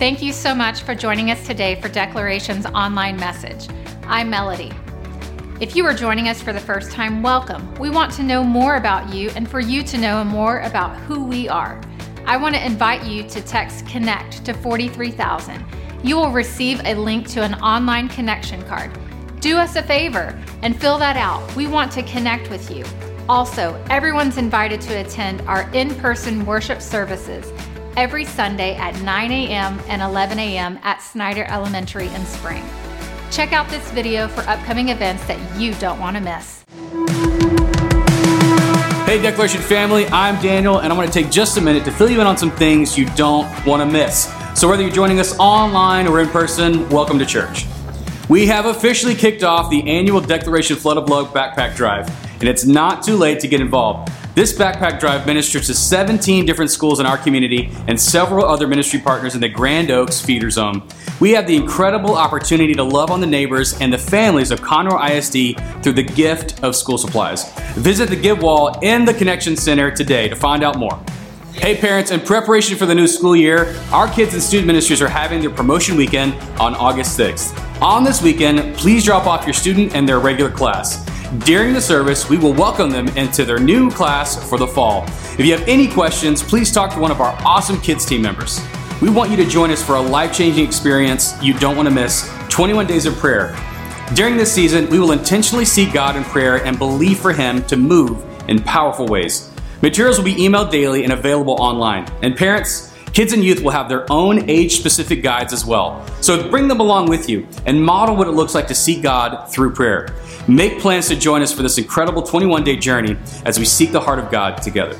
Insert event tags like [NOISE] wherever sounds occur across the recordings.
Thank you so much for joining us today for Declaration's online message. I'm Melody. If you are joining us for the first time, welcome. We want to know more about you and for you to know more about who we are. I want to invite you to text CONNECT to 43000. You will receive a link to an online connection card. Do us a favor and fill that out. We want to connect with you. Also, everyone's invited to attend our in person worship services every Sunday at 9 a.m. and 11 a.m. at Snyder Elementary in Spring. Check out this video for upcoming events that you don't want to miss. Hey, Declaration family, I'm Daniel, and I'm going to take just a minute to fill you in on some things you don't want to miss. So, whether you're joining us online or in person, welcome to church. We have officially kicked off the annual Declaration Flood of Love Backpack Drive, and it's not too late to get involved. This backpack drive ministers to 17 different schools in our community and several other ministry partners in the Grand Oaks feeder zone. We have the incredible opportunity to love on the neighbors and the families of Conroe ISD through the gift of school supplies. Visit the Give Wall in the Connection Center today to find out more. Hey parents, in preparation for the new school year, our kids and student ministries are having their promotion weekend on August 6th. On this weekend, please drop off your student and their regular class. During the service, we will welcome them into their new class for the fall. If you have any questions, please talk to one of our awesome kids team members. We want you to join us for a life changing experience you don't want to miss 21 days of prayer. During this season, we will intentionally seek God in prayer and believe for Him to move in powerful ways. Materials will be emailed daily and available online. And parents, Kids and youth will have their own age specific guides as well. So bring them along with you and model what it looks like to seek God through prayer. Make plans to join us for this incredible 21 day journey as we seek the heart of God together.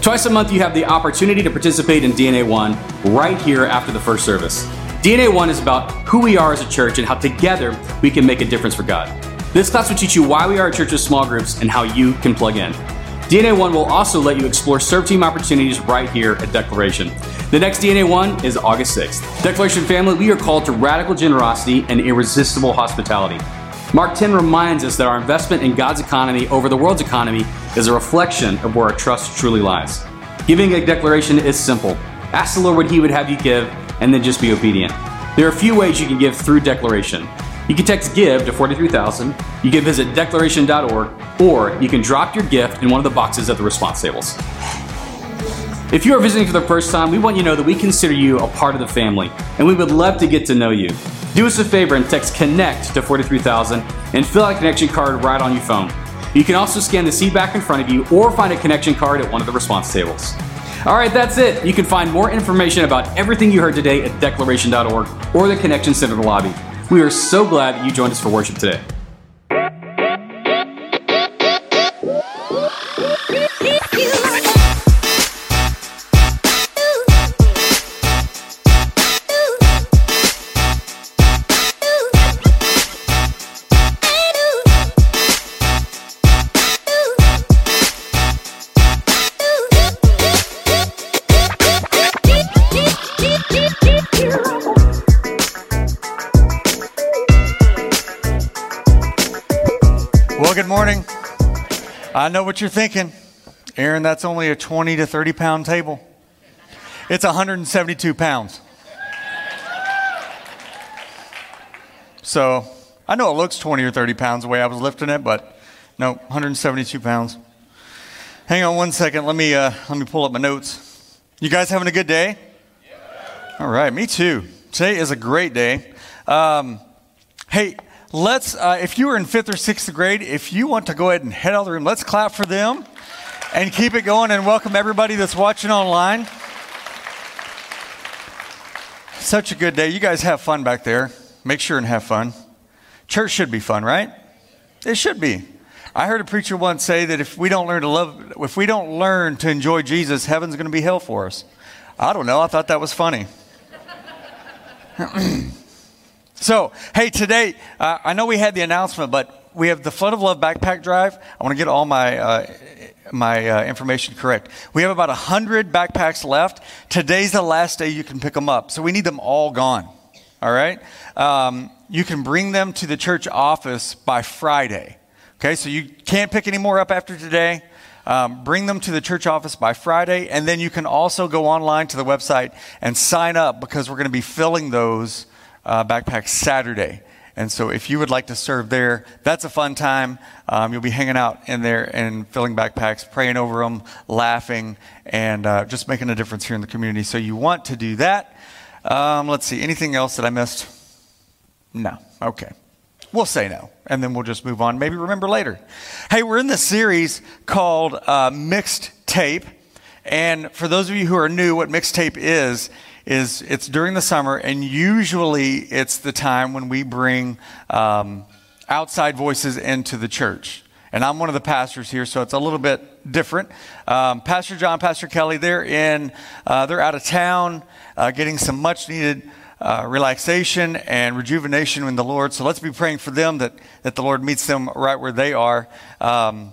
Twice a month, you have the opportunity to participate in DNA One right here after the first service. DNA One is about who we are as a church and how together we can make a difference for God. This class will teach you why we are a church of small groups and how you can plug in. DNA One will also let you explore serve team opportunities right here at Declaration. The next DNA One is August 6th. Declaration family, we are called to radical generosity and irresistible hospitality. Mark 10 reminds us that our investment in God's economy over the world's economy is a reflection of where our trust truly lies. Giving a declaration is simple. Ask the Lord what He would have you give, and then just be obedient. There are a few ways you can give through declaration. You can text GIVE to 43000, you can visit declaration.org, or you can drop your gift in one of the boxes at the response tables. If you are visiting for the first time, we want you to know that we consider you a part of the family, and we would love to get to know you. Do us a favor and text CONNECT to 43000 and fill out a connection card right on your phone. You can also scan the seat back in front of you or find a connection card at one of the response tables. All right, that's it. You can find more information about everything you heard today at declaration.org or the Connection Center lobby. We are so glad that you joined us for worship today. Know what you're thinking. Aaron, that's only a 20 to 30 pound table. It's 172 pounds. So I know it looks 20 or 30 pounds the way I was lifting it, but no, 172 pounds. Hang on one second. Let me, uh, let me pull up my notes. You guys having a good day? All right, me too. Today is a great day. Um, hey, let's, uh, if you were in fifth or sixth grade, if you want to go ahead and head out of the room, let's clap for them and keep it going and welcome everybody that's watching online. Such a good day. You guys have fun back there. Make sure and have fun. Church should be fun, right? It should be. I heard a preacher once say that if we don't learn to love, if we don't learn to enjoy Jesus, heaven's going to be hell for us. I don't know. I thought that was funny. [CLEARS THROAT] So, hey, today, uh, I know we had the announcement, but we have the Flood of Love backpack drive. I want to get all my, uh, my uh, information correct. We have about 100 backpacks left. Today's the last day you can pick them up. So we need them all gone. All right? Um, you can bring them to the church office by Friday. Okay, so you can't pick any more up after today. Um, bring them to the church office by Friday, and then you can also go online to the website and sign up because we're going to be filling those uh, backpacks Saturday. And so, if you would like to serve there, that's a fun time. Um, you'll be hanging out in there and filling backpacks, praying over them, laughing, and uh, just making a difference here in the community. So, you want to do that. Um, let's see, anything else that I missed? No. Okay. We'll say no, and then we'll just move on. Maybe remember later. Hey, we're in this series called uh, Mixed Tape. And for those of you who are new, what mixtape is, is it's during the summer, and usually it's the time when we bring um, outside voices into the church. And I'm one of the pastors here, so it's a little bit different. Um, Pastor John, Pastor Kelly, they're in, uh, they're out of town, uh, getting some much needed uh, relaxation and rejuvenation in the Lord. So let's be praying for them that, that the Lord meets them right where they are. Um,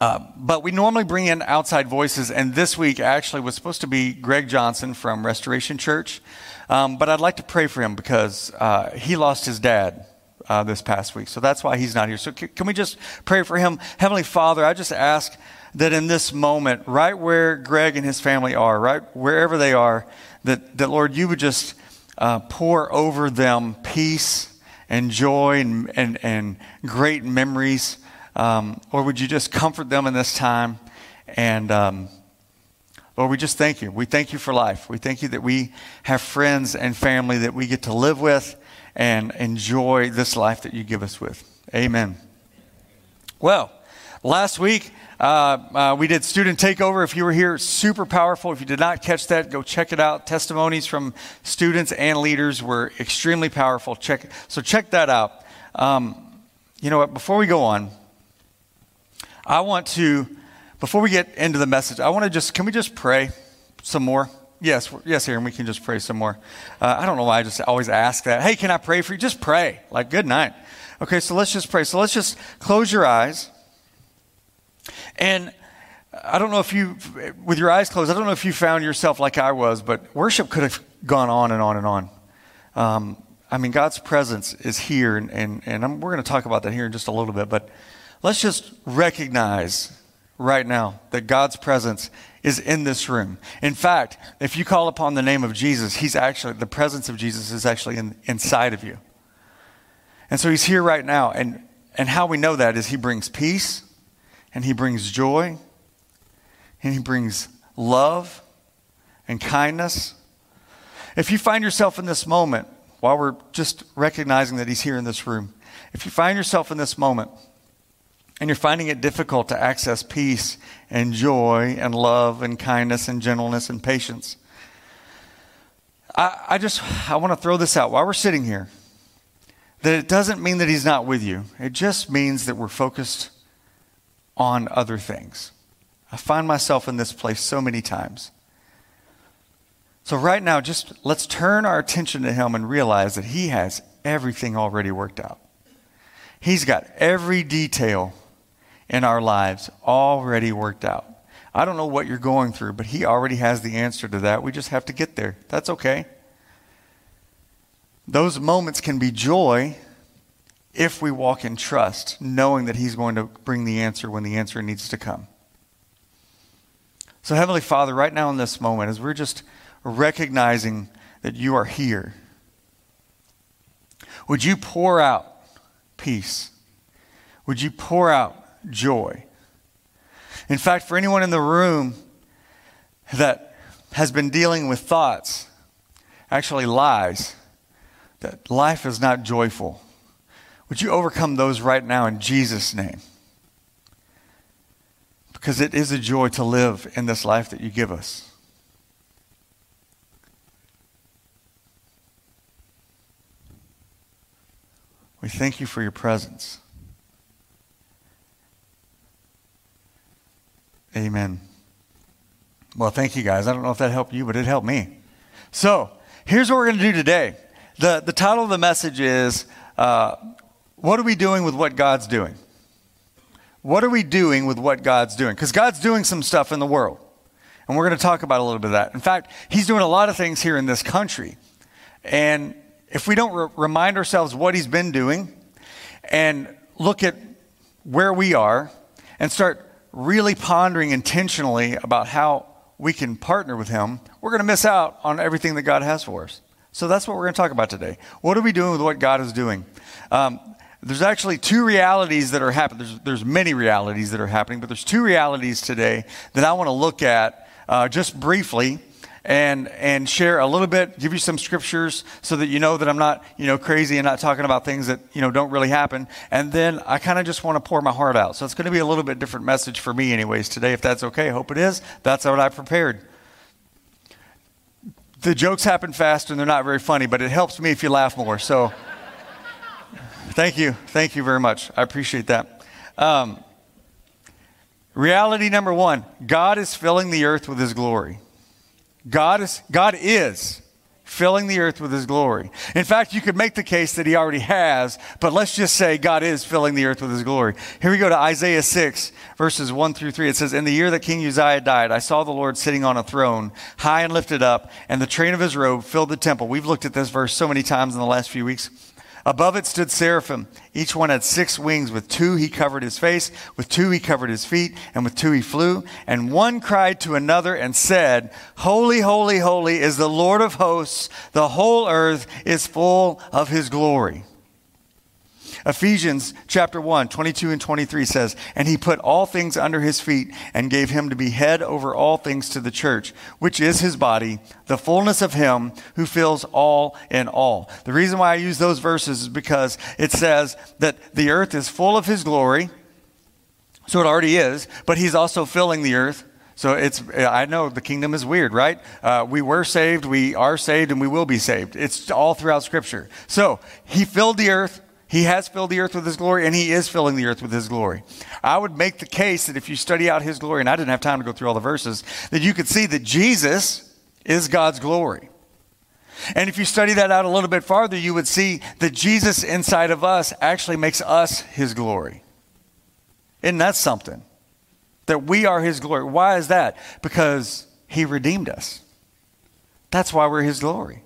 uh, but we normally bring in outside voices, and this week actually was supposed to be Greg Johnson from Restoration Church. Um, but I'd like to pray for him because uh, he lost his dad uh, this past week. So that's why he's not here. So can we just pray for him? Heavenly Father, I just ask that in this moment, right where Greg and his family are, right wherever they are, that, that Lord, you would just uh, pour over them peace and joy and, and, and great memories? Um, or would you just comfort them in this time? And um, Lord, we just thank you. We thank you for life. We thank you that we have friends and family that we get to live with and enjoy this life that you give us with. Amen. Well, last week uh, uh, we did student takeover. If you were here, super powerful. If you did not catch that, go check it out. Testimonies from students and leaders were extremely powerful. Check so check that out. Um, you know what? Before we go on, I want to before we get into the message, I want to just can we just pray some more? Yes, yes, Aaron, we can just pray some more. Uh, I don't know why I just always ask that. Hey, can I pray for you? Just pray. Like, good night. Okay, so let's just pray. So let's just close your eyes. And I don't know if you, with your eyes closed, I don't know if you found yourself like I was, but worship could have gone on and on and on. Um, I mean, God's presence is here, and, and, and we're going to talk about that here in just a little bit, but let's just recognize right now that God's presence is in this room. In fact, if you call upon the name of Jesus, he's actually, the presence of Jesus is actually in, inside of you. And so he's here right now, and, and how we know that is he brings peace, and He brings joy, and He brings love and kindness. If you find yourself in this moment, while we're just recognizing that He's here in this room, if you find yourself in this moment and you're finding it difficult to access peace and joy and love and kindness and gentleness and patience, I, I just I want to throw this out while we're sitting here. That it doesn't mean that he's not with you. It just means that we're focused on other things. I find myself in this place so many times. So, right now, just let's turn our attention to Him and realize that He has everything already worked out. He's got every detail in our lives already worked out. I don't know what you're going through, but He already has the answer to that. We just have to get there. That's okay. Those moments can be joy if we walk in trust, knowing that He's going to bring the answer when the answer needs to come. So, Heavenly Father, right now in this moment, as we're just recognizing that you are here, would you pour out peace? Would you pour out joy? In fact, for anyone in the room that has been dealing with thoughts, actually lies, that life is not joyful would you overcome those right now in Jesus' name? Because it is a joy to live in this life that you give us. We thank you for your presence. Amen. Well, thank you guys. I don't know if that helped you, but it helped me. So, here's what we're going to do today. The, the title of the message is uh, what are we doing with what God's doing? What are we doing with what God's doing? Because God's doing some stuff in the world. And we're going to talk about a little bit of that. In fact, He's doing a lot of things here in this country. And if we don't re- remind ourselves what He's been doing and look at where we are and start really pondering intentionally about how we can partner with Him, we're going to miss out on everything that God has for us. So that's what we're going to talk about today. What are we doing with what God is doing? Um, there's actually two realities that are happening. There's, there's many realities that are happening, but there's two realities today that I want to look at uh, just briefly and and share a little bit, give you some scriptures so that you know that I'm not you know crazy and not talking about things that you know don't really happen. And then I kind of just want to pour my heart out. So it's going to be a little bit different message for me, anyways, today. If that's okay, I hope it is. That's what I prepared. The jokes happen fast and they're not very funny, but it helps me if you laugh more. So [LAUGHS] thank you, thank you very much. I appreciate that. Um, reality number one: God is filling the earth with His glory. God is, God is filling the earth with his glory. In fact, you could make the case that he already has, but let's just say God is filling the earth with his glory. Here we go to Isaiah 6, verses 1 through 3. It says, In the year that King Uzziah died, I saw the Lord sitting on a throne, high and lifted up, and the train of his robe filled the temple. We've looked at this verse so many times in the last few weeks. Above it stood seraphim. Each one had six wings. With two he covered his face, with two he covered his feet, and with two he flew. And one cried to another and said, Holy, holy, holy is the Lord of hosts. The whole earth is full of his glory. Ephesians chapter 1, 22 and 23 says, And he put all things under his feet and gave him to be head over all things to the church, which is his body, the fullness of him who fills all in all. The reason why I use those verses is because it says that the earth is full of his glory. So it already is, but he's also filling the earth. So it's, I know the kingdom is weird, right? Uh, we were saved, we are saved, and we will be saved. It's all throughout Scripture. So he filled the earth he has filled the earth with his glory, and he is filling the earth with his glory. I would make the case that if you study out his glory, and I didn't have time to go through all the verses, that you could see that Jesus is God's glory. And if you study that out a little bit farther, you would see that Jesus inside of us actually makes us his glory. Isn't that something? That we are his glory. Why is that? Because he redeemed us. That's why we're his glory.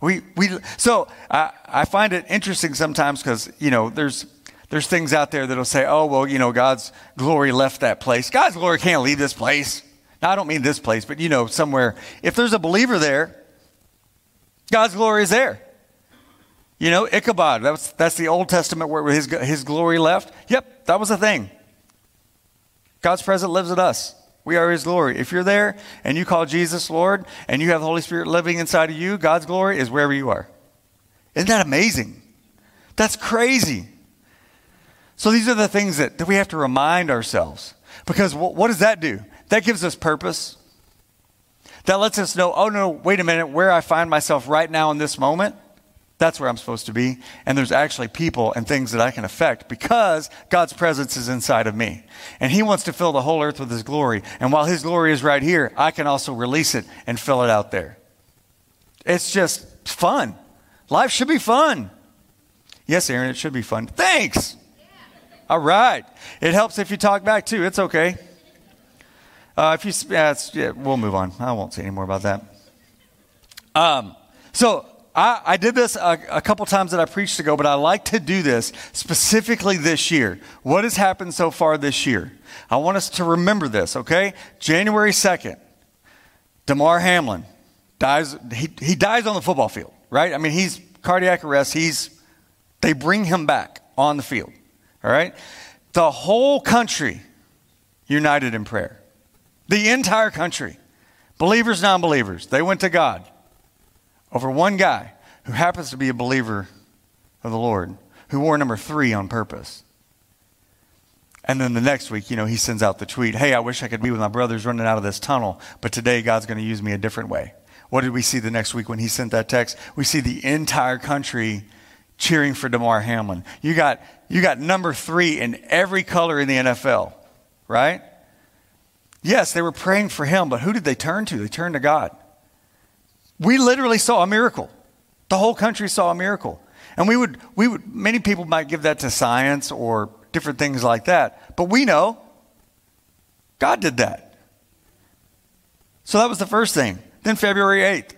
We, we, so I, I find it interesting sometimes because, you know, there's, there's things out there that'll say, oh, well, you know, God's glory left that place. God's glory can't leave this place. Now, I don't mean this place, but, you know, somewhere. If there's a believer there, God's glory is there. You know, Ichabod, that's, that's the Old Testament where his, his glory left. Yep, that was a thing. God's presence lives in us. We are His glory. If you're there and you call Jesus Lord and you have the Holy Spirit living inside of you, God's glory is wherever you are. Isn't that amazing? That's crazy. So these are the things that, that we have to remind ourselves. Because what, what does that do? That gives us purpose. That lets us know, oh no, wait a minute, where I find myself right now in this moment that's where I'm supposed to be. And there's actually people and things that I can affect because God's presence is inside of me. And He wants to fill the whole earth with His glory. And while His glory is right here, I can also release it and fill it out there. It's just fun. Life should be fun. Yes, Aaron, it should be fun. Thanks. All right. It helps if you talk back too. It's okay. Uh, if you, yeah, yeah, we'll move on. I won't say any more about that. Um, so I, I did this a, a, couple times that I preached ago, but I like to do this specifically this year. What has happened so far this year? I want us to remember this, okay? January 2nd, Damar Hamlin dies. He, he dies on the football field, right? I mean, he's cardiac arrest. He's, they bring him back on the field, all right? The whole country united in prayer. The entire country. Believers, non believers, they went to God over one guy who happens to be a believer of the Lord, who wore number three on purpose. And then the next week, you know, he sends out the tweet Hey, I wish I could be with my brothers running out of this tunnel, but today God's going to use me a different way. What did we see the next week when he sent that text? We see the entire country cheering for Damar Hamlin. You got, you got number three in every color in the NFL, right? Yes, they were praying for him, but who did they turn to? They turned to God. We literally saw a miracle. The whole country saw a miracle. And we would, we would, many people might give that to science or different things like that. But we know God did that. So that was the first thing. Then February 8th,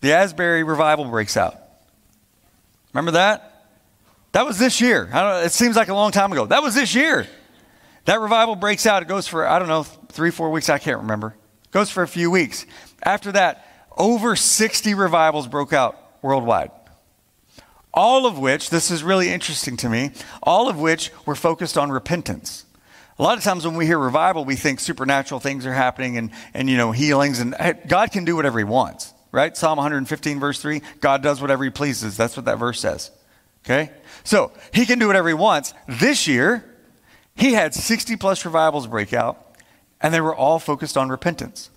the Asbury revival breaks out. Remember that? That was this year. it seems like a long time ago. That was this year. That revival breaks out. It goes for, I don't know, three, four weeks. I can't remember. It goes for a few weeks. After that, over 60 revivals broke out worldwide. All of which, this is really interesting to me, all of which were focused on repentance. A lot of times when we hear revival, we think supernatural things are happening and, and you know, healings, and God can do whatever He wants, right? Psalm 115, verse 3 God does whatever He pleases. That's what that verse says. Okay? So He can do whatever He wants. This year, He had 60 plus revivals break out, and they were all focused on repentance.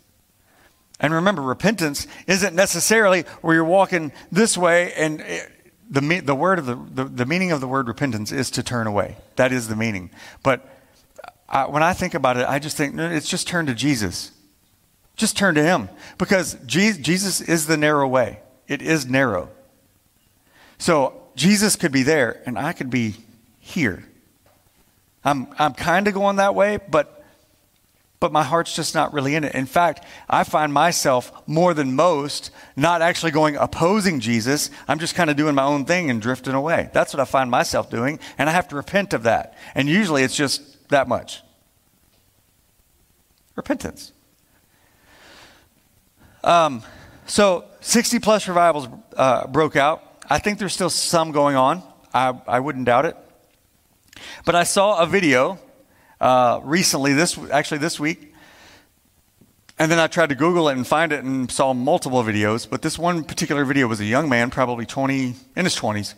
And remember, repentance isn't necessarily where you're walking this way and eh, the, the word of the, the, the, meaning of the word repentance is to turn away. That is the meaning. But uh, I, when I think about it, I just think it's just turn to Jesus. Just turn to him because Jesus is the narrow way. It is narrow. So Jesus could be there and I could be here. I'm, I'm kind of going that way, but but my heart's just not really in it. In fact, I find myself more than most not actually going opposing Jesus. I'm just kind of doing my own thing and drifting away. That's what I find myself doing, and I have to repent of that. And usually it's just that much repentance. Um, so 60 plus revivals uh, broke out. I think there's still some going on. I, I wouldn't doubt it. But I saw a video uh, recently, this actually this week. And then I tried to Google it and find it and saw multiple videos. But this one particular video was a young man, probably 20, in his 20s,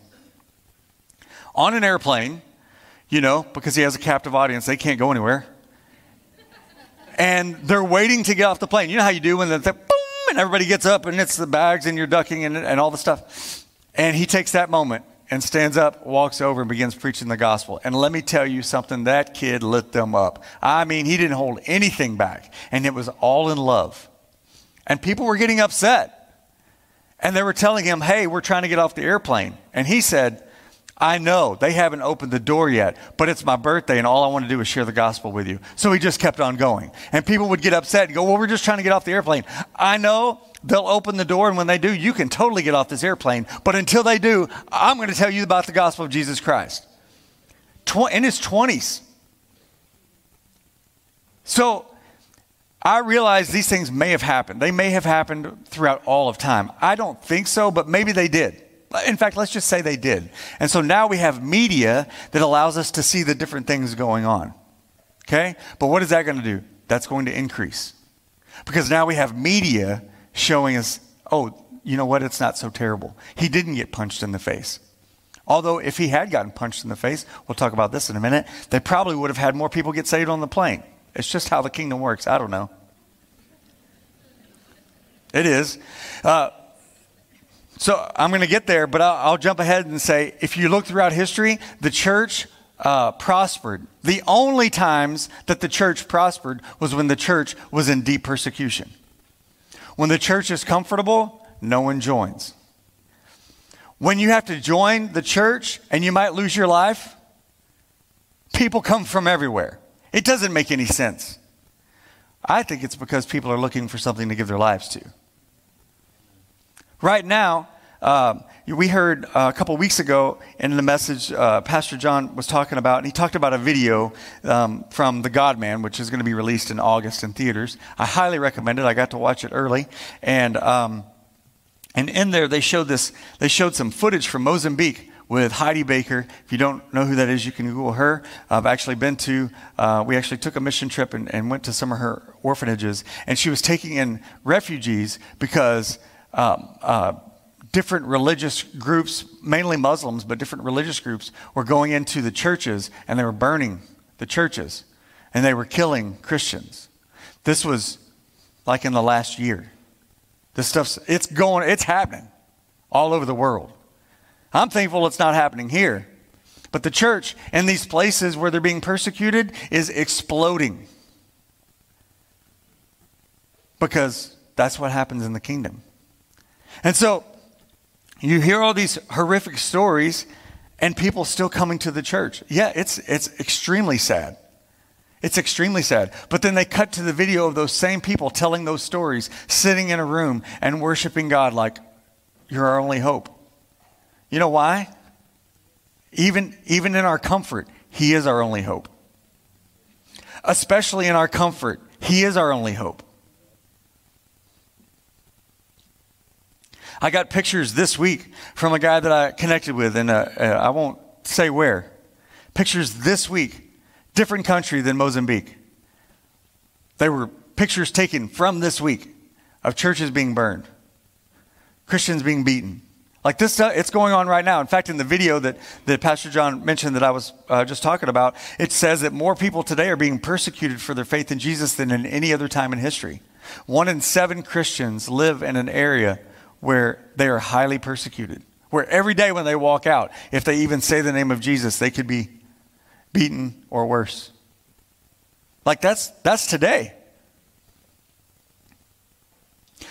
on an airplane, you know, because he has a captive audience. They can't go anywhere. and they're waiting to get off the plane. You know how you do when the, boom, and everybody gets up and it's the bags and you're ducking and, and all the stuff. And he takes that moment and stands up, walks over, and begins preaching the gospel. And let me tell you something that kid lit them up. I mean, he didn't hold anything back, and it was all in love. And people were getting upset. And they were telling him, hey, we're trying to get off the airplane. And he said, I know they haven't opened the door yet, but it's my birthday and all I want to do is share the gospel with you. So he just kept on going. And people would get upset and go, Well, we're just trying to get off the airplane. I know they'll open the door, and when they do, you can totally get off this airplane. But until they do, I'm going to tell you about the gospel of Jesus Christ. in his 20s. So I realize these things may have happened. They may have happened throughout all of time. I don't think so, but maybe they did. In fact, let's just say they did. And so now we have media that allows us to see the different things going on. Okay? But what is that going to do? That's going to increase. Because now we have media showing us, oh, you know what? It's not so terrible. He didn't get punched in the face. Although, if he had gotten punched in the face, we'll talk about this in a minute, they probably would have had more people get saved on the plane. It's just how the kingdom works. I don't know. It is. Uh, so I'm going to get there, but I'll, I'll, jump ahead and say if you look throughout history, the church uh, prospered. The only times that the church prospered was when the church was in deep persecution. When the church is comfortable, no one joins. When you have to join the church and you might lose your life, people come from everywhere. It doesn't make any sense. I think it's because people are looking for something to give their lives to. Right now, um, we heard uh, a couple weeks ago in the message uh, Pastor John was talking about, and he talked about a video um, from The God Man, which is going to be released in August in theaters. I highly recommend it. I got to watch it early, and um, and in there they showed this. They showed some footage from Mozambique with Heidi Baker. If you don't know who that is, you can Google her. I've actually been to, uh, we actually took a mission trip and, and, went to some of her orphanages, and she was taking in refugees because um, uh, different religious groups, mainly Muslims, but different religious groups, were going into the churches and they were burning the churches and they were killing Christians. This was like in the last year. This stuff's it's going, it's happening all over the world. I'm thankful it's not happening here. But the church in these places where they're being persecuted is exploding. Because that's what happens in the kingdom. And so you hear all these horrific stories and people still coming to the church. Yeah, it's, it's extremely sad. It's extremely sad. But then they cut to the video of those same people telling those stories, sitting in a room and worshiping God like, you're our only hope. You know why? Even, even in our comfort, He is our only hope. especially in our comfort. He is our only hope. I got pictures this week from a guy that I connected with, and uh, uh, I won't say where. Pictures this week, different country than Mozambique. They were pictures taken from this week of churches being burned, Christians being beaten. Like this, uh, it's going on right now. In fact, in the video that, that Pastor John mentioned that I was uh, just talking about, it says that more people today are being persecuted for their faith in Jesus than in any other time in history. One in seven Christians live in an area where they are highly persecuted, where every day when they walk out, if they even say the name of Jesus, they could be beaten or worse. Like that's, that's today.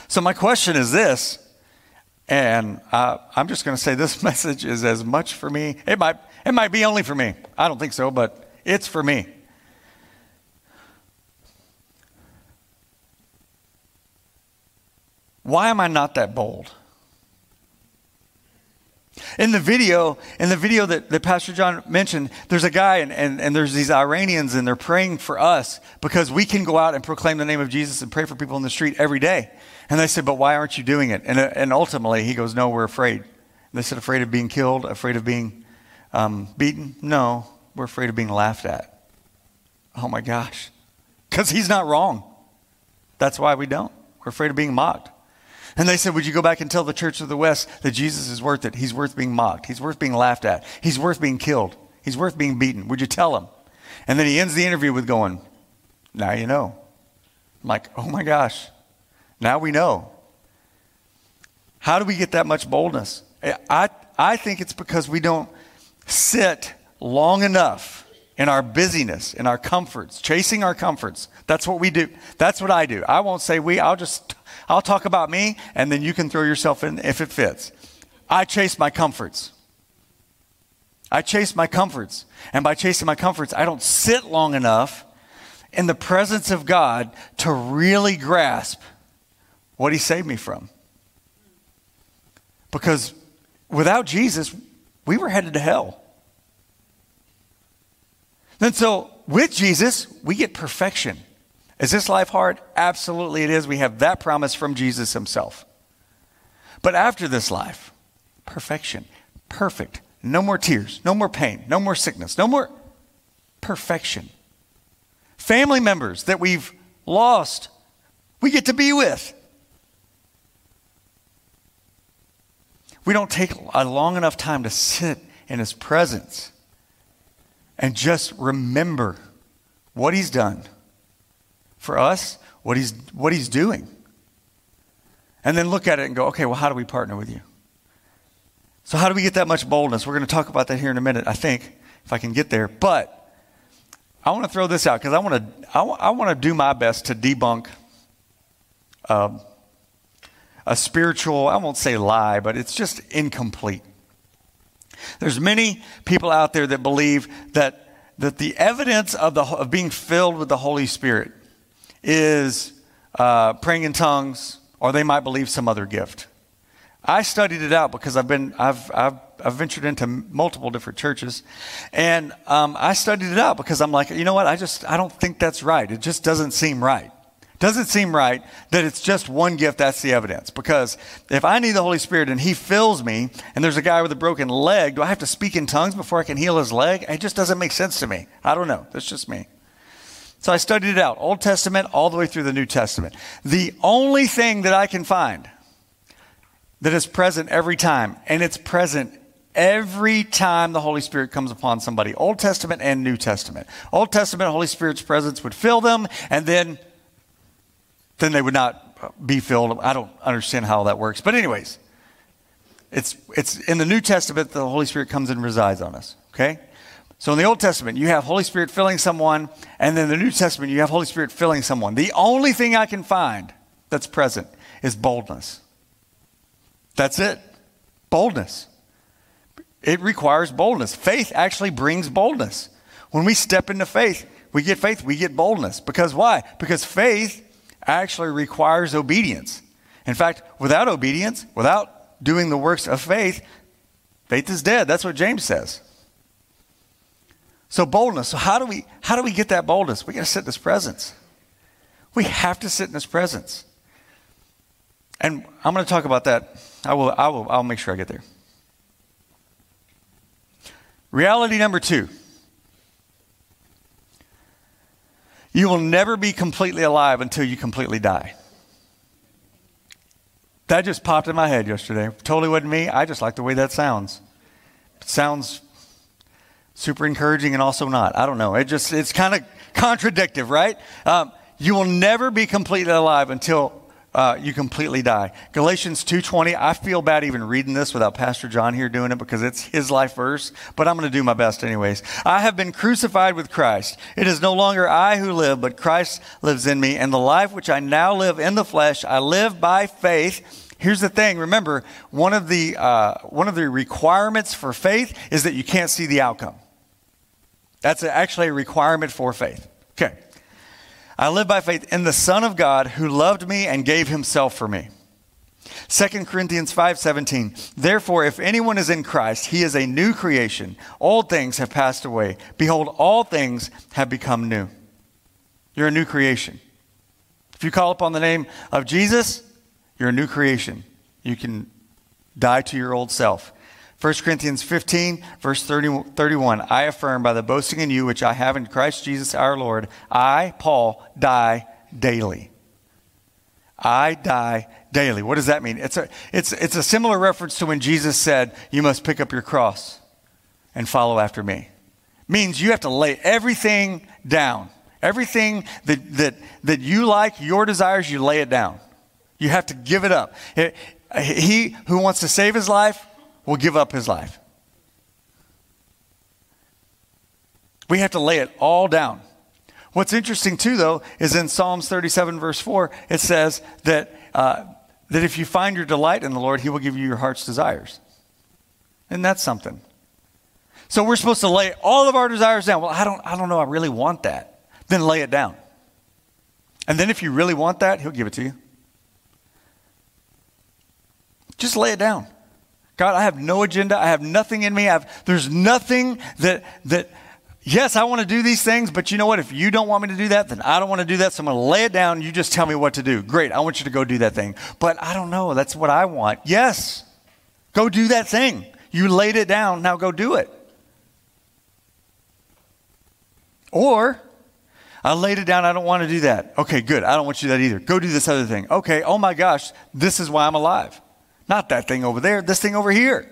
So, my question is this, and uh, I'm just going to say this [LAUGHS] message is as much for me. It might, it might be only for me. I don't think so, but it's for me. Why am I not that bold? In the video, in the video that, that Pastor John mentioned, there's a guy and, and, and there's these Iranians and they're praying for us because we can go out and proclaim the name of Jesus and pray for people in the street every day. And they said, but why aren't you doing it? And, and ultimately he goes, no, we're afraid. And they said, afraid of being killed, afraid of being um, beaten? No, we're afraid of being laughed at. Oh my gosh. Because he's not wrong. That's why we don't. We're afraid of being mocked. And they said, Would you go back and tell the church of the West that Jesus is worth it? He's worth being mocked. He's worth being laughed at. He's worth being killed. He's worth being beaten. Would you tell him? And then he ends the interview with going, Now you know. I'm like, Oh my gosh. Now we know. How do we get that much boldness? I, I think it's because we don't sit long enough in our busyness, in our comforts, chasing our comforts. That's what we do. That's what I do. I won't say we, I'll just I'll talk about me, and then you can throw yourself in if it fits. I chase my comforts. I chase my comforts. And by chasing my comforts, I don't sit long enough in the presence of God to really grasp what He saved me from. Because without Jesus, we were headed to hell. Then, so with Jesus, we get perfection. Is this life hard? Absolutely it is. We have that promise from Jesus himself. But after this life, perfection, perfect. No more tears, no more pain, no more sickness, no more perfection. Family members that we've lost, we get to be with. We don't take a long enough time to sit in his presence and just remember what he's done for us what he's, what he's doing. And then look at it and go, okay, well, how do we partner with you? So, how do we get that much boldness? We're going to talk about that here in a minute, I think, if I can get there. But I want to throw this out because I want to I, want to do my best to debunk um, a spiritual, I won't say lie, but it's just incomplete. There's many people out there that believe that, that the evidence of, the, of being filled with the Holy Spirit is uh, praying in tongues, or they might believe some other gift. I studied it out because I've been I've I've, I've ventured into multiple different churches, and um, I studied it out because I'm like, you know what? I just I don't think that's right. It just doesn't seem right. Doesn't seem right that it's just one gift that's the evidence. Because if I need the Holy Spirit and He fills me, and there's a guy with a broken leg, do I have to speak in tongues before I can heal his leg? It just doesn't make sense to me. I don't know. That's just me. So I studied it out, Old Testament all the way through the New Testament. The only thing that I can find that is present every time, and it's present every time the Holy Spirit comes upon somebody, Old Testament and New Testament. Old Testament, Holy Spirit's presence would fill them, and then, then they would not be filled. I don't understand how that works. But, anyways, it's, it's in the New Testament the Holy Spirit comes and resides on us. Okay? So in the Old Testament, you have Holy Spirit filling someone, and then the New Testament, you have Holy Spirit filling someone. The only thing I can find that's present is boldness. That's it. Boldness. It requires boldness. Faith actually brings boldness. When we step into faith, we get faith, we get boldness. Because why? Because faith actually requires obedience. In fact, without obedience, without doing the works of faith, faith is dead. That's what James says. So boldness. So how do we how do we get that boldness? We got to sit in his presence. We have to sit in his presence. And I'm going to talk about that. I will I will I'll make sure I get there. Reality number 2. You will never be completely alive until you completely die. That just popped in my head yesterday. Totally wasn't me. I just like the way that sounds. It sounds super encouraging and also not. I don't know. It just it's kind of contradictive, right? Um, you will never be completely alive until uh, you completely die. Galatians 2:20. I feel bad even reading this without Pastor John here doing it because it's his life verse, but I'm going to do my best anyways. I have been crucified with Christ. It is no longer I who live, but Christ lives in me, and the life which I now live in the flesh, I live by faith. Here's the thing. Remember, one of the uh, one of the requirements for faith is that you can't see the outcome. That's actually a requirement for faith. Okay. I live by faith in the Son of God who loved me and gave himself for me. 2 Corinthians 5:17 Therefore if anyone is in Christ he is a new creation old things have passed away behold all things have become new You're a new creation If you call upon the name of Jesus you're a new creation you can die to your old self 1 Corinthians 15, verse 30, 31. I affirm by the boasting in you which I have in Christ Jesus our Lord, I, Paul, die daily. I die daily. What does that mean? It's a, it's, it's a similar reference to when Jesus said, You must pick up your cross and follow after me. Means you have to lay everything down. Everything that, that, that you like, your desires, you lay it down. You have to give it up. He who wants to save his life will give up his life. We have to lay it all down. What's interesting, too, though, is in Psalms 37, verse 4, it says that, uh, that if you find your delight in the Lord, he will give you your heart's desires. And that's something. So we're supposed to lay all of our desires down. Well, I don't, I don't know, I really want that. Then lay it down. And then if you really want that, he'll give it to you. Just lay it down. God, I have no agenda. I have nothing in me. I have, there's nothing that, that, yes, I want to do these things, but you know what? If you don't want me to do that, then I don't want to do that. So I'm going to lay it down. You just tell me what to do. Great. I want you to go do that thing. But I don't know. That's what I want. Yes. Go do that thing. You laid it down. Now go do it. Or, I laid it down. I don't want to do that. Okay, good. I don't want you that either. Go do this other thing. Okay. Oh my gosh. This is why I'm alive. Not that thing over there, this thing over here.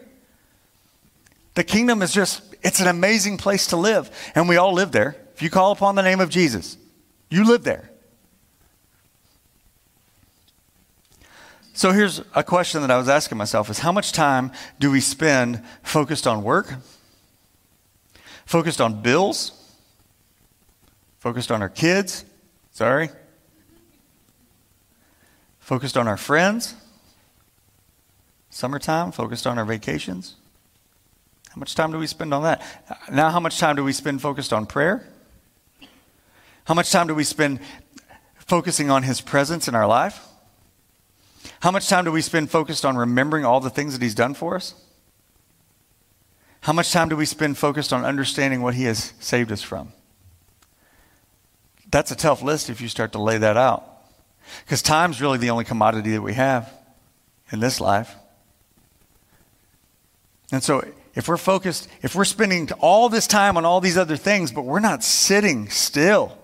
The kingdom is just, it's an amazing place to live. And we all live there. If you call upon the name of Jesus, you live there. So here's a question that I was asking myself is how much time do we spend focused on work? Focused on bills? Focused on our kids? Sorry. Focused on our friends? Summertime, focused on our vacations. How much time do we spend on that? Now, how much time do we spend focused on prayer? How much time do we spend focusing on His presence in our life? How much time do we spend focused on remembering all the things that He's done for us? How much time do we spend focused on understanding what He has saved us from? That's a tough list if you start to lay that out. Because time's really the only commodity that we have in this life. And so, if we're focused, if we're spending all this time on all these other things, but we're not sitting still,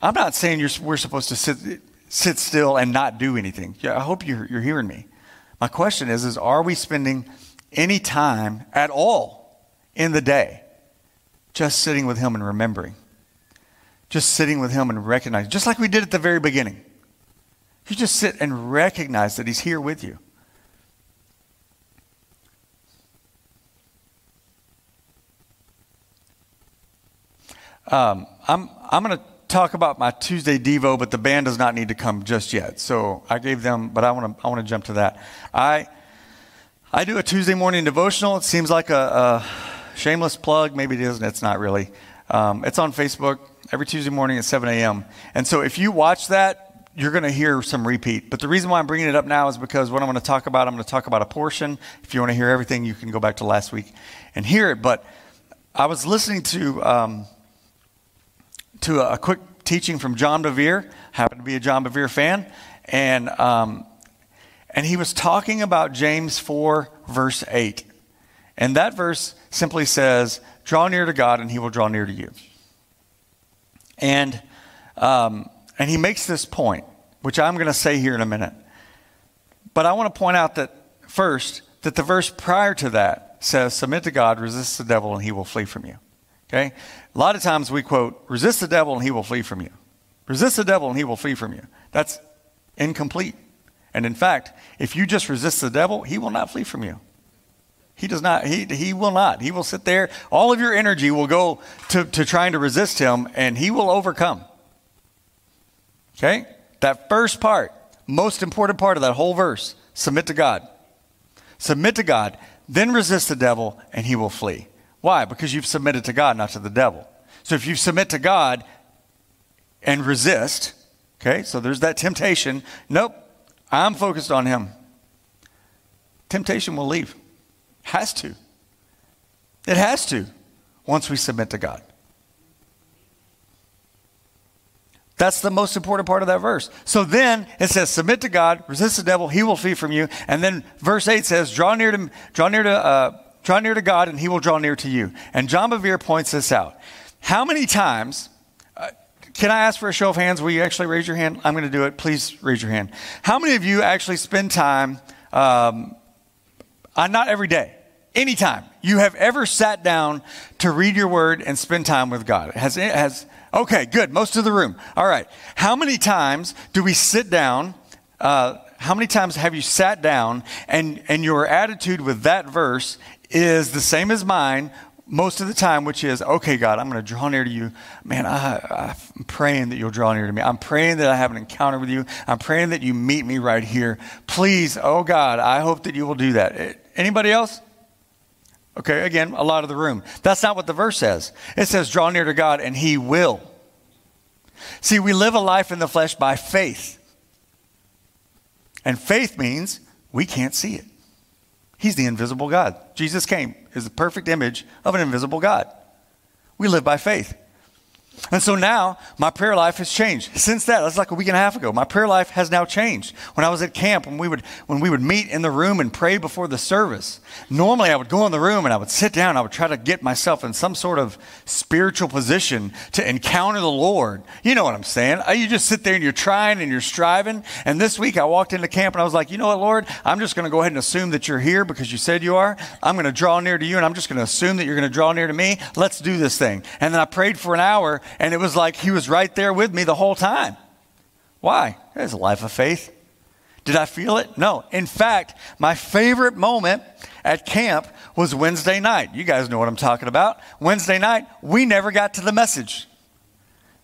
I'm not saying we're supposed to sit, sit still and not do anything. Yeah, I hope you're, you're hearing me. My question is, is are we spending any time at all in the day just sitting with Him and remembering? Just sitting with Him and recognizing, just like we did at the very beginning. You just sit and recognize that He's here with you. Um, I'm, I'm going to talk about my Tuesday Devo, but the band does not need to come just yet. So I gave them, but I want to I want to jump to that. I I do a Tuesday morning devotional. It seems like a, a shameless plug. Maybe it isn't. It's not really. Um, it's on Facebook every Tuesday morning at 7 a.m. And so if you watch that, you're going to hear some repeat. But the reason why I'm bringing it up now is because what I'm going to talk about, I'm going to talk about a portion. If you want to hear everything, you can go back to last week and hear it. But I was listening to um, to a, quick teaching from John Bevere. Happened to be a John Bevere fan, and um, and he was talking about James four verse eight, and that verse simply says, "Draw near to God, and He will draw near to you." And um, and he makes this point, which I'm going to say here in a minute. But I want to point out that first that the verse prior to that says, Submit to God, resist the devil, and he will flee from you. Okay? A lot of times we quote, Resist the devil, and he will flee from you. Resist the devil, and he will flee from you. That's incomplete. And in fact, if you just resist the devil, he will not flee from you. He does not, he, he will not. He will sit there. All of your energy will go to, to trying to resist him, and he will overcome. Okay? That first part, most important part of that whole verse submit to God. Submit to God, then resist the devil, and he will flee. Why? Because you've submitted to God, not to the devil. So if you submit to God and resist, okay, so there's that temptation. Nope, I'm focused on him. Temptation will leave. Has to. It has to once we submit to God. That's the most important part of that verse. So then it says, submit to God, resist the devil, he will flee from you. And then verse 8 says, draw near to, draw near to, uh, draw near to God and he will draw near to you. And John Bevere points this out. How many times, uh, can I ask for a show of hands? Will you actually raise your hand? I'm going to do it. Please raise your hand. How many of you actually spend time, um, uh, not every day, anytime, you have ever sat down to read your word and spend time with God? Has, has, Okay, good. Most of the room. All right. How many times do we sit down? Uh, how many times have you sat down and, and your attitude with that verse is the same as mine most of the time, which is, okay, God, I'm going to draw near to you. Man, I, I'm praying that you'll draw near to me. I'm praying that I have an encounter with you. I'm praying that you meet me right here. Please, oh God, I hope that you will do that. Eh, anybody else? Okay, again, a lot of the room. That's not what the verse says. It says, draw near to God and he will. See, we live a life in the flesh by faith. And faith means we can't see it. He's the invisible God. Jesus came, is the perfect image of an invisible God. We live by faith. And so now my prayer life has changed. Since that, that's like a week and a half ago. My prayer life has now changed. When I was at camp, when we would when we would meet in the room and pray before the service, normally I would go in the room and I would sit down. I would try to get myself in some sort of spiritual position to encounter the Lord. You know what I'm saying? Uh, you just sit there and you're trying and you're striving. And this week I walked into camp and I was like, you know what, Lord? I'm just going to go ahead and assume that you're here because you said you are. I'm going to draw near to you and I'm just going to assume that you're going to draw near to me. Let's do this thing. And then I prayed for an hour and it was like he was right there with me the whole time. Why? It's a life of faith. Did I feel it? No. In fact, my favorite moment at camp was Wednesday night. You guys know what I'm talking about. Wednesday night, we never got to the message.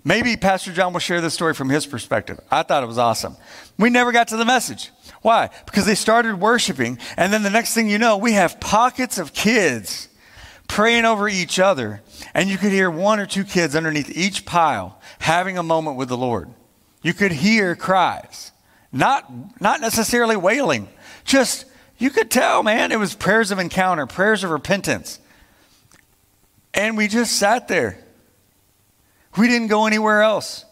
Maybe Pastor John will share this story from his perspective. I thought it was awesome. We never got to the message. Why? Because they started worshiping, and then the next thing you know, we have pockets of kids praying over each other, and you could hear one or two kids underneath each pile having a moment with the Lord. You could hear cries, not, not necessarily wailing, just you could tell, man, it was prayers of encounter, prayers of repentance. And we just sat there. We didn't go anywhere else.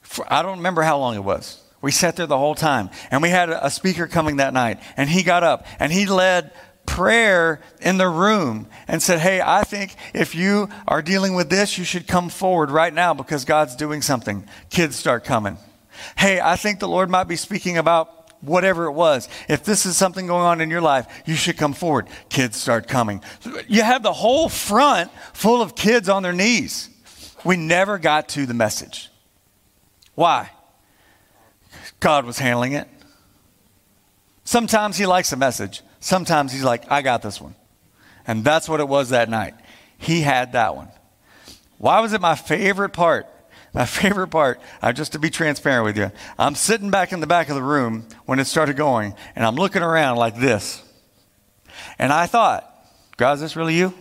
For, I don't remember how long it was. We sat there the whole time. And we had a speaker coming that night. And he got up and he led prayer in the room and said, Hey, I think if you are dealing with this, you should come forward right now because God's doing something. Kids start coming. Hey, I think the Lord might be speaking about whatever it was. If this is something going on in your life, you should come forward. Kids start coming. You have the whole front full of kids on their knees. We never got to the message. Why? God was handling it. Sometimes He likes a message. Sometimes he's like, I got this one. And that's what it was that night. He had that one. Why was it my favorite part? My [LAUGHS] favorite part, uh, just to be transparent with you, I'm sitting back in the back of the room when it started going, and I'm looking around like this. And I thought, God, is this really you?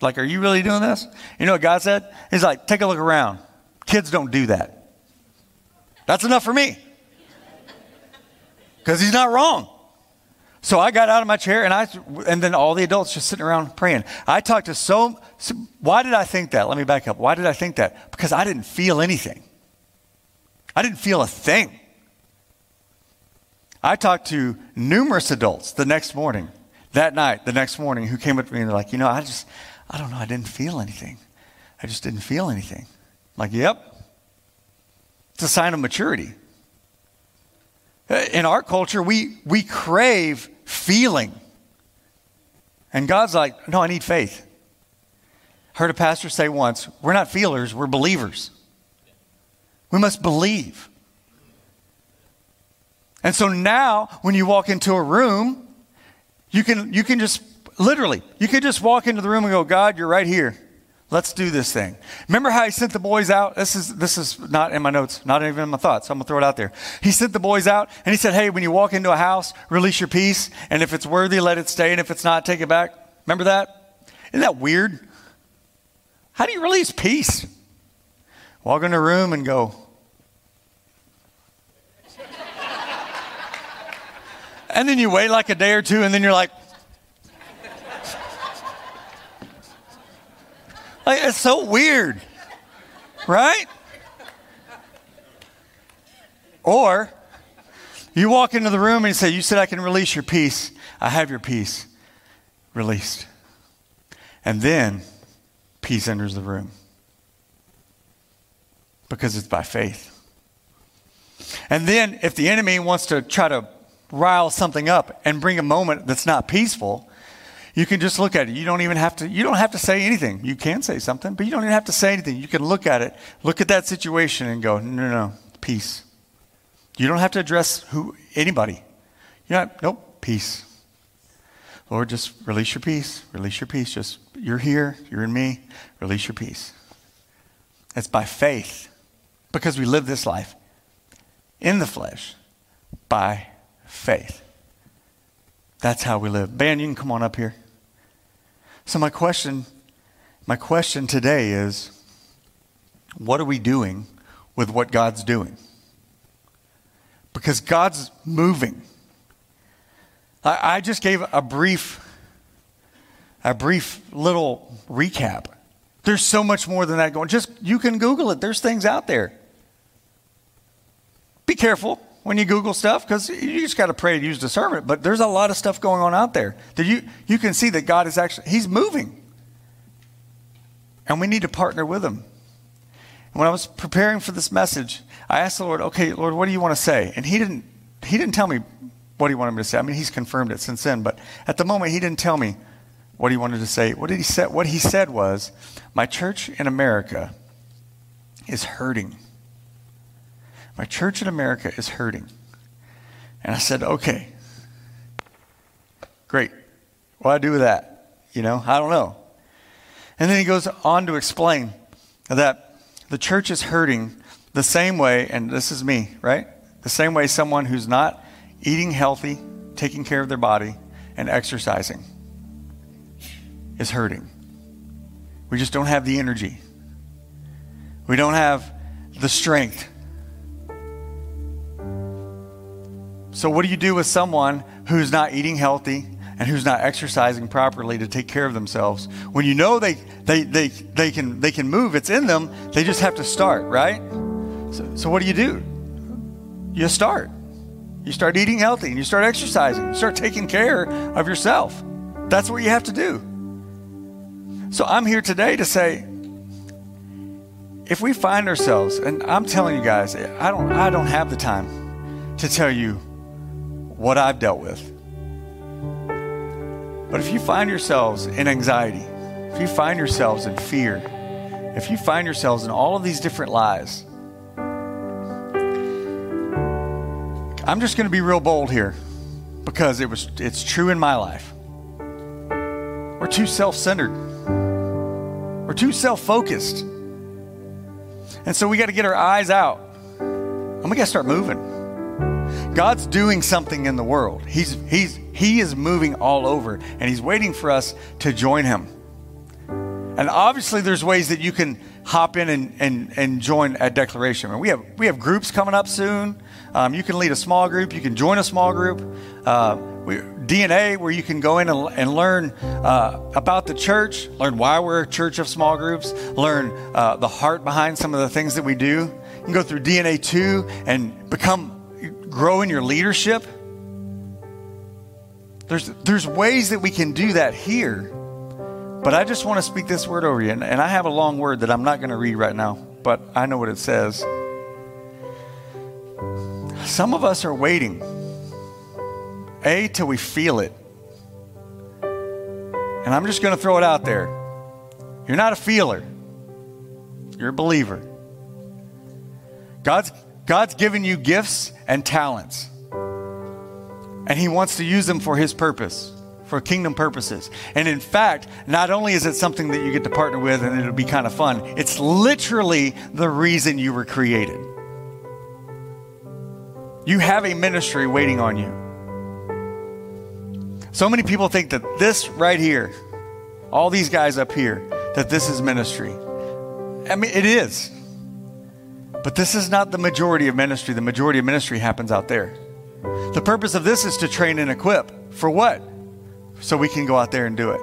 Like, are you really doing this? You know what God said? He's like, take a look around. Kids don't do that. That's enough for me. Because he's not wrong. So I got out of my chair and I, and then all the adults just sitting around praying. I talked to so, so, why did I think that? Let me back up. Why did I think that? Because I didn't feel anything. I didn't feel a thing. I talked to numerous adults the next morning, that night, the next morning, who came up to me and they're like, you know, I just, I don't know, I didn't feel anything. I just didn't feel anything. I'm like, yep. It's a sign of maturity. Uh, in our culture, we, we crave feeling. And God's like, no, I need faith. Heard a pastor say once, we're not feelers, we're believers. We must believe. And so now, when you walk into a room, you can, you can just, literally, you can just walk into the room and go, God, you're right here. Let's do this thing. Remember how he sent the boys out? This is, this is not in my notes, not even in my thoughts. I'm going to throw it out there. He sent the boys out and he said, Hey, when you walk into a house, release your peace. And if it's worthy, let it stay. And if it's not, take it back. Remember that? Isn't that weird? How do you release peace? Walk in a room and go, [LAUGHS] and then you wait like a day or two, and then you're like, Like, it's so weird, right? Or you walk into the room and you say, You said I can release your peace. I have your peace released. And then peace enters the room because it's by faith. And then if the enemy wants to try to rile something up and bring a moment that's not peaceful, you can just look at it. You don't even have to, you don't have to say anything. You can say something, but you don't even have to say anything. You can look at it, look at that situation and go, no, no, no, peace. You don't have to address who, anybody. You're not, nope, peace. Lord, just release your peace. Release your peace. Just, you're here, you're in me. Release your peace. It's by faith because we live this life in the flesh by faith. That's how we live. Ben, you can come on up here. So my question, my question today is, what are we doing with what God's doing? Because God's moving. I, I just gave a brief, a brief little recap. There's so much more than that going. Just you can Google it. There's things out there. Be careful when you Google stuff because you just got to pray to use discernment. But there's a lot of stuff going on out there that you, you can see that God is actually, He's moving. And we need to partner with Him. And when I was preparing for this message, I asked the Lord, okay, Lord, what do you want to say? And He didn't, He didn't tell me what He wanted me to say. I mean, He's confirmed it since then. But at the moment, He didn't tell me what He wanted to say. What, did he say? what He said was, my church in America is hurting. My church in America is hurting. And I said, okay, great. What do I do with that? You know, I don't know. And then he goes on to explain that the church is hurting the same way, and this is me, right? The same way someone who's not eating healthy, taking care of their body, and exercising is hurting. We just don't have the energy. We don't have the strength So, what do you do with someone who's not eating healthy and who's not exercising properly to take care of themselves? When you know they, they, they, they, can, they can move, it's in them, they just have to start, right? So, so, what do you do? You start. You start eating healthy and you start exercising. You start taking care of yourself. That's what you have to do. So, I'm here today to say, if we find ourselves, and I'm telling you guys, I don't, I don't have the time to tell you what I've dealt with. But if you find yourselves in anxiety, if you find yourselves in fear, if you find yourselves in all of these different lies, I'm just going to be real bold here because it was it's true in my life. We're too self-centered. We're too self-focused. And so we got to get our eyes out. And we got to start moving. God's doing something in the world. He's, he's, he is moving all over, and He's waiting for us to join Him. And obviously, there's ways that you can hop in and, and, and join at Declaration. We, have, we have groups coming up soon. Um, you can lead a small group. You can join a small group. Uh, we, DNA, where you can go in and, and learn uh, about the church, learn why we're a church of small groups, learn uh, the heart behind some of the things that we do. You can go through DNA 2 and become, grow in your leadership. There's, there's ways that we can do that here. But I just want to speak this word over you. And, and I have a long word that I'm not going to read right now, but I know what it says. Some of us are waiting a, till we feel it. And I'm just going to throw it out there. You're not a feeler, you're a believer. God's, God's given you gifts and talents, and He wants to use them for His purpose, for kingdom purposes. And in fact, not only is it something that you get to partner with and it'll be kind of fun, it's literally the reason you were created. You have a ministry waiting on you. So many people think that this right here, all these guys up here, that this is ministry. I mean, it is. But this is not the majority of ministry. The majority of ministry happens out there. The purpose of this is to train and equip. For what? So we can go out there and do it.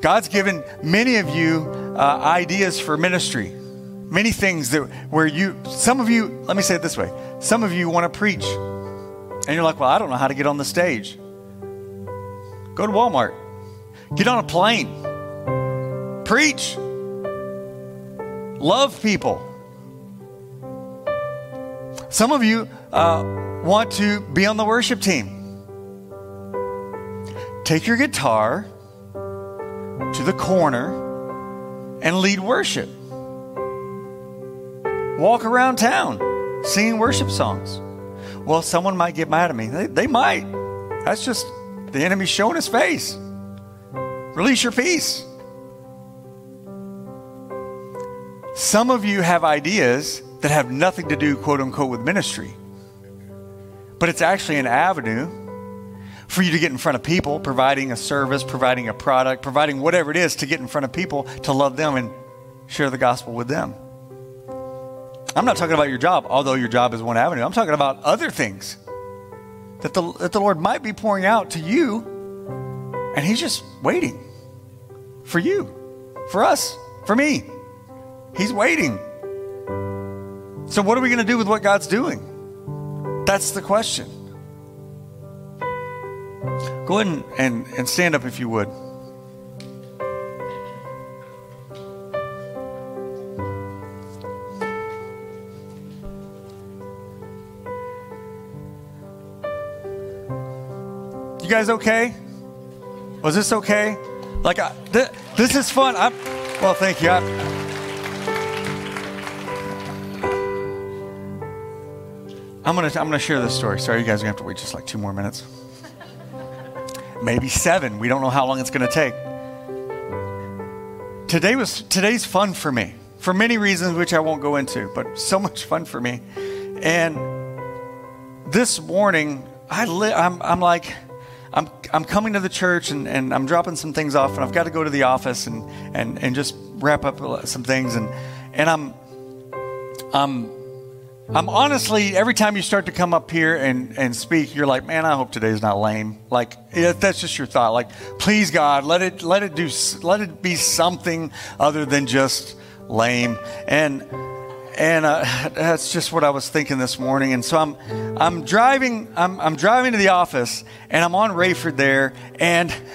God's given many of you uh, ideas for ministry, many things that where you, some of you, let me say it this way some of you want to preach. And you're like, well, I don't know how to get on the stage. Go to Walmart. Get on a plane. Preach. Love people. Some of you uh, want to be on the worship team. Take your guitar to the corner and lead worship. Walk around town singing worship songs. Well, someone might get mad at me. They, they might. That's just the enemy showing his face. Release your peace. Some of you have ideas that have nothing to do, quote unquote, with ministry, but it's actually an avenue for you to get in front of people, providing a service, providing a product, providing whatever it is to get in front of people to love them and share the gospel with them. I'm not talking about your job, although your job is one avenue. I'm talking about other things that the, that the Lord might be pouring out to you, and He's just waiting for you, for us, for me. He's waiting. So, what are we going to do with what God's doing? That's the question. Go ahead and, and, and stand up if you would. You guys okay? Was this okay? Like, I, th- this is fun. I'm, well, thank you. I, I'm gonna I'm gonna share this story. Sorry, you guys are gonna have to wait just like two more minutes, maybe seven. We don't know how long it's gonna take. Today was today's fun for me for many reasons, which I won't go into, but so much fun for me. And this morning, I li- I'm I'm like I'm, I'm coming to the church and, and I'm dropping some things off and I've got to go to the office and, and, and just wrap up some things. And, and I'm, I'm, I'm honestly, every time you start to come up here and, and speak, you're like, man, I hope today's not lame. Like, that's just your thought. Like, please God, let it, let it do, let it be something other than just lame. And, and uh, that's just what I was thinking this morning. And so I'm, I'm driving, I'm, I'm driving to the office, and I'm on Rayford there, and [LAUGHS]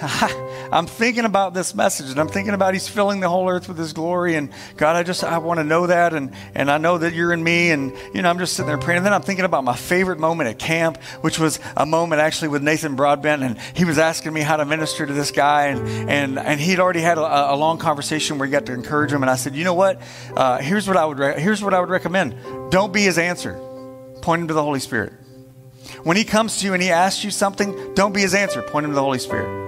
I'm thinking about this message, and I'm thinking about He's filling the whole earth with His glory, and God, I just I want to know that, and and I know that you're in me, and you know I'm just sitting there praying. And then I'm thinking about my favorite moment at camp, which was a moment actually with Nathan Broadbent, and he was asking me how to minister to this guy, and and and he'd already had a, a long conversation where he got to encourage him, and I said, you know what? Uh, here's what I would re- here's what I would recommend. Don't be his answer. Point him to the Holy Spirit. When he comes to you and he asks you something, don't be his answer. Point him to the Holy Spirit.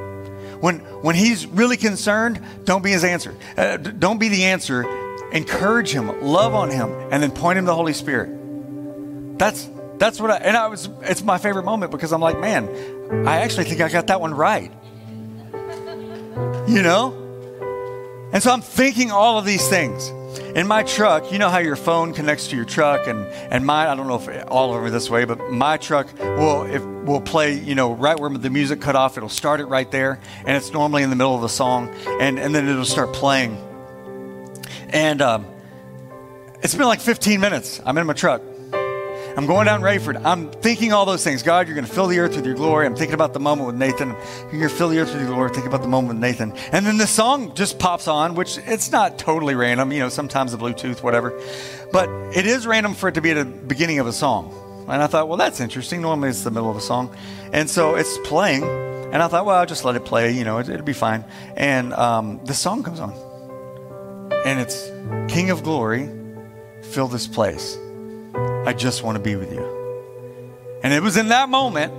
When, when he's really concerned, don't be his answer. Uh, don't be the answer. Encourage him, love on him, and then point him to the Holy Spirit. That's that's what I and I was it's my favorite moment because I'm like, man, I actually think I got that one right. You know? And so I'm thinking all of these things. In my truck, you know how your phone connects to your truck, and, and mine, I don't know if all of them are this way, but my truck will, if, will play, you know, right where the music cut off, it'll start it right there, and it's normally in the middle of the song, and, and then it'll start playing. And um, it's been like 15 minutes. I'm in my truck. I'm going down Rayford. I'm thinking all those things. God, you're going to fill the earth with your glory. I'm thinking about the moment with Nathan. You're going to fill the earth with your glory. Thinking about the moment with Nathan. And then the song just pops on, which it's not totally random. You know, sometimes the Bluetooth, whatever. But it is random for it to be at the beginning of a song. And I thought, well, that's interesting. Normally it's the middle of a song. And so it's playing. And I thought, well, I'll just let it play. You know, it, will be fine. And um, the song comes on. And it's King of Glory, fill this place. I just want to be with you. And it was in that moment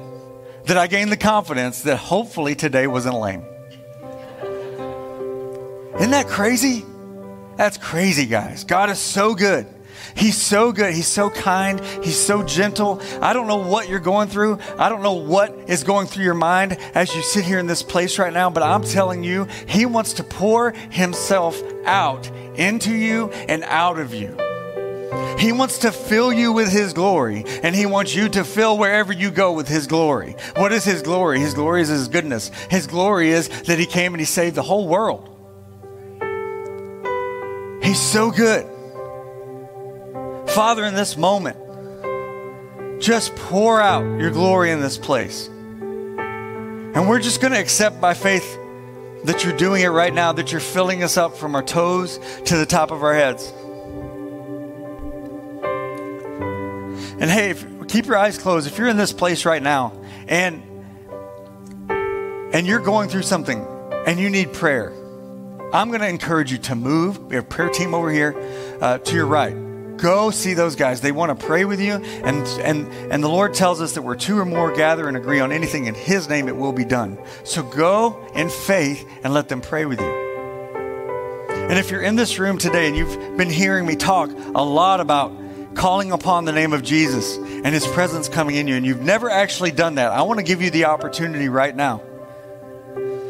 that I gained the confidence that hopefully today wasn't lame. Isn't that crazy? That's crazy, guys. God is so good. He's so good. He's so kind. He's so gentle. I don't know what you're going through. I don't know what is going through your mind as you sit here in this place right now, but I'm telling you, He wants to pour Himself out into you and out of you. He wants to fill you with His glory, and He wants you to fill wherever you go with His glory. What is His glory? His glory is His goodness. His glory is that He came and He saved the whole world. He's so good. Father, in this moment, just pour out your glory in this place. And we're just going to accept by faith that you're doing it right now, that you're filling us up from our toes to the top of our heads. And hey, if, keep your eyes closed. If you're in this place right now and and you're going through something and you need prayer, I'm going to encourage you to move. We have a prayer team over here uh, to your right. Go see those guys. They want to pray with you. And, and, and the Lord tells us that where two or more gather and agree on anything in His name, it will be done. So go in faith and let them pray with you. And if you're in this room today and you've been hearing me talk a lot about calling upon the name of Jesus and his presence coming in you, and you've never actually done that, I want to give you the opportunity right now.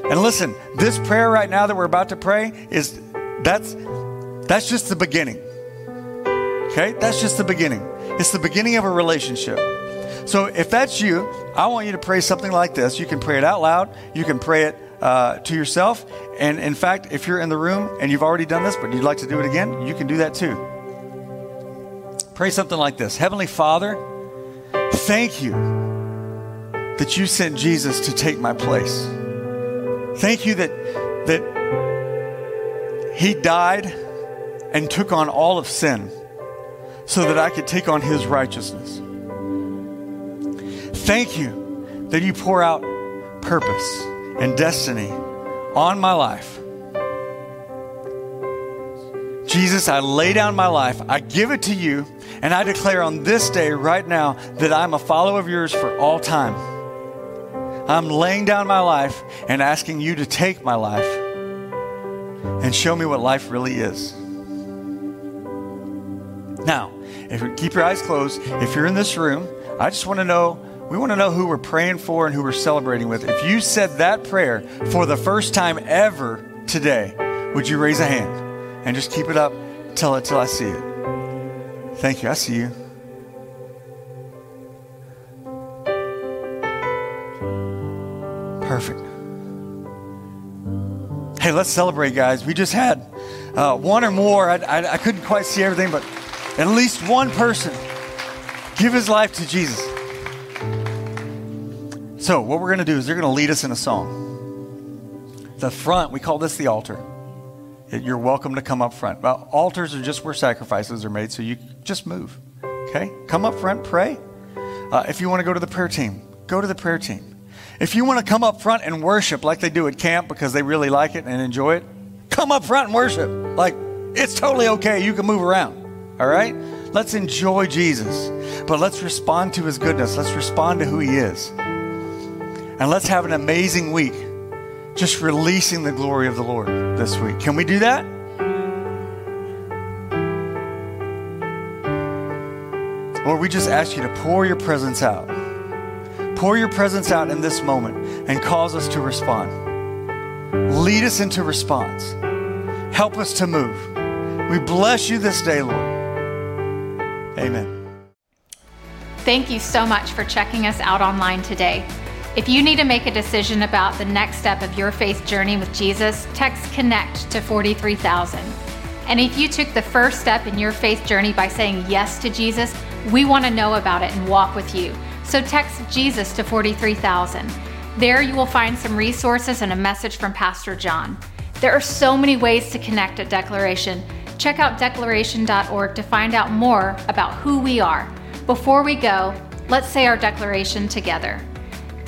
And listen, this prayer right now that we're about to pray is that's that's just the beginning. Okay? That's just the beginning. It's the beginning of a relationship. So if that's you, I want you to pray something like this. You can pray it out loud. You can pray it uh, to yourself. And in fact, if you're in the room and you've already done this, but you'd like to do it again, you can do that too. Pray something like this Heavenly Father, thank you that you sent Jesus to take my place. Thank you that, that He died and took on all of sin so that I could take on His righteousness. Thank you that you pour out purpose and destiny on my life Jesus, I lay down my life, I give it to you, and I declare on this day, right now, that I'm a follower of yours for all time. I'm laying down my life and asking you to take my life and show me what life really is. Now, if you keep your eyes closed, if you're in this room, I just want to know we want to know who we're praying for and who we're celebrating with. If you said that prayer for the first time ever today, would you raise a hand? and just keep it up till it till I see it. Thank you. I see you. Perfect. Hey, let's celebrate, guys. We just had uh, one or more. I, I, I couldn't quite see everything, but at least one person give his life to Jesus. So, what we're going to do is they're going to lead us in a song. The front, we call this the altar you're welcome to come up front. Well, altars are just where sacrifices are made, so you just move. Okay? Come up front, pray. Uh, if you want to go to the prayer team, go to the prayer team. If you want to come up front and worship like they do at camp because they really like it and enjoy it, come up front and worship. Like, it's totally okay. You can move around. All right? Let's enjoy Jesus, but let's respond to his goodness. Let's respond to who he is. And let's have an amazing week just releasing the glory of the Lord this week. Can we do that? Lord, we just ask you to pour your presence out. Pour your presence out in this moment and cause us to respond. Lead us into response. Help us to move. We bless you this day, Lord. Amen. Thank you so much for checking us out online today. If you need to make a decision about the next step of your faith journey with Jesus, text CONNECT to 43000. And if you took the first step in your faith journey by saying yes to Jesus, we want to know about it and walk with you. So text Jesus to 43000. There you will find some resources and a message from Pastor John. There are so many ways to connect at Declaration. Check out declaration.org to find out more about who we are. Before we go, let's say our declaration together.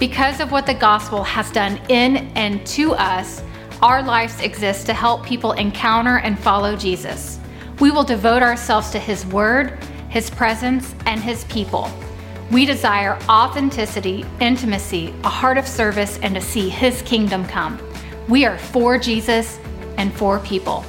Because of what the gospel has done in and to us, our lives exist to help people encounter and follow Jesus. We will devote ourselves to His Word, His presence, and His people. We desire authenticity, intimacy, a heart of service, and to see His kingdom come. We are for Jesus and for people.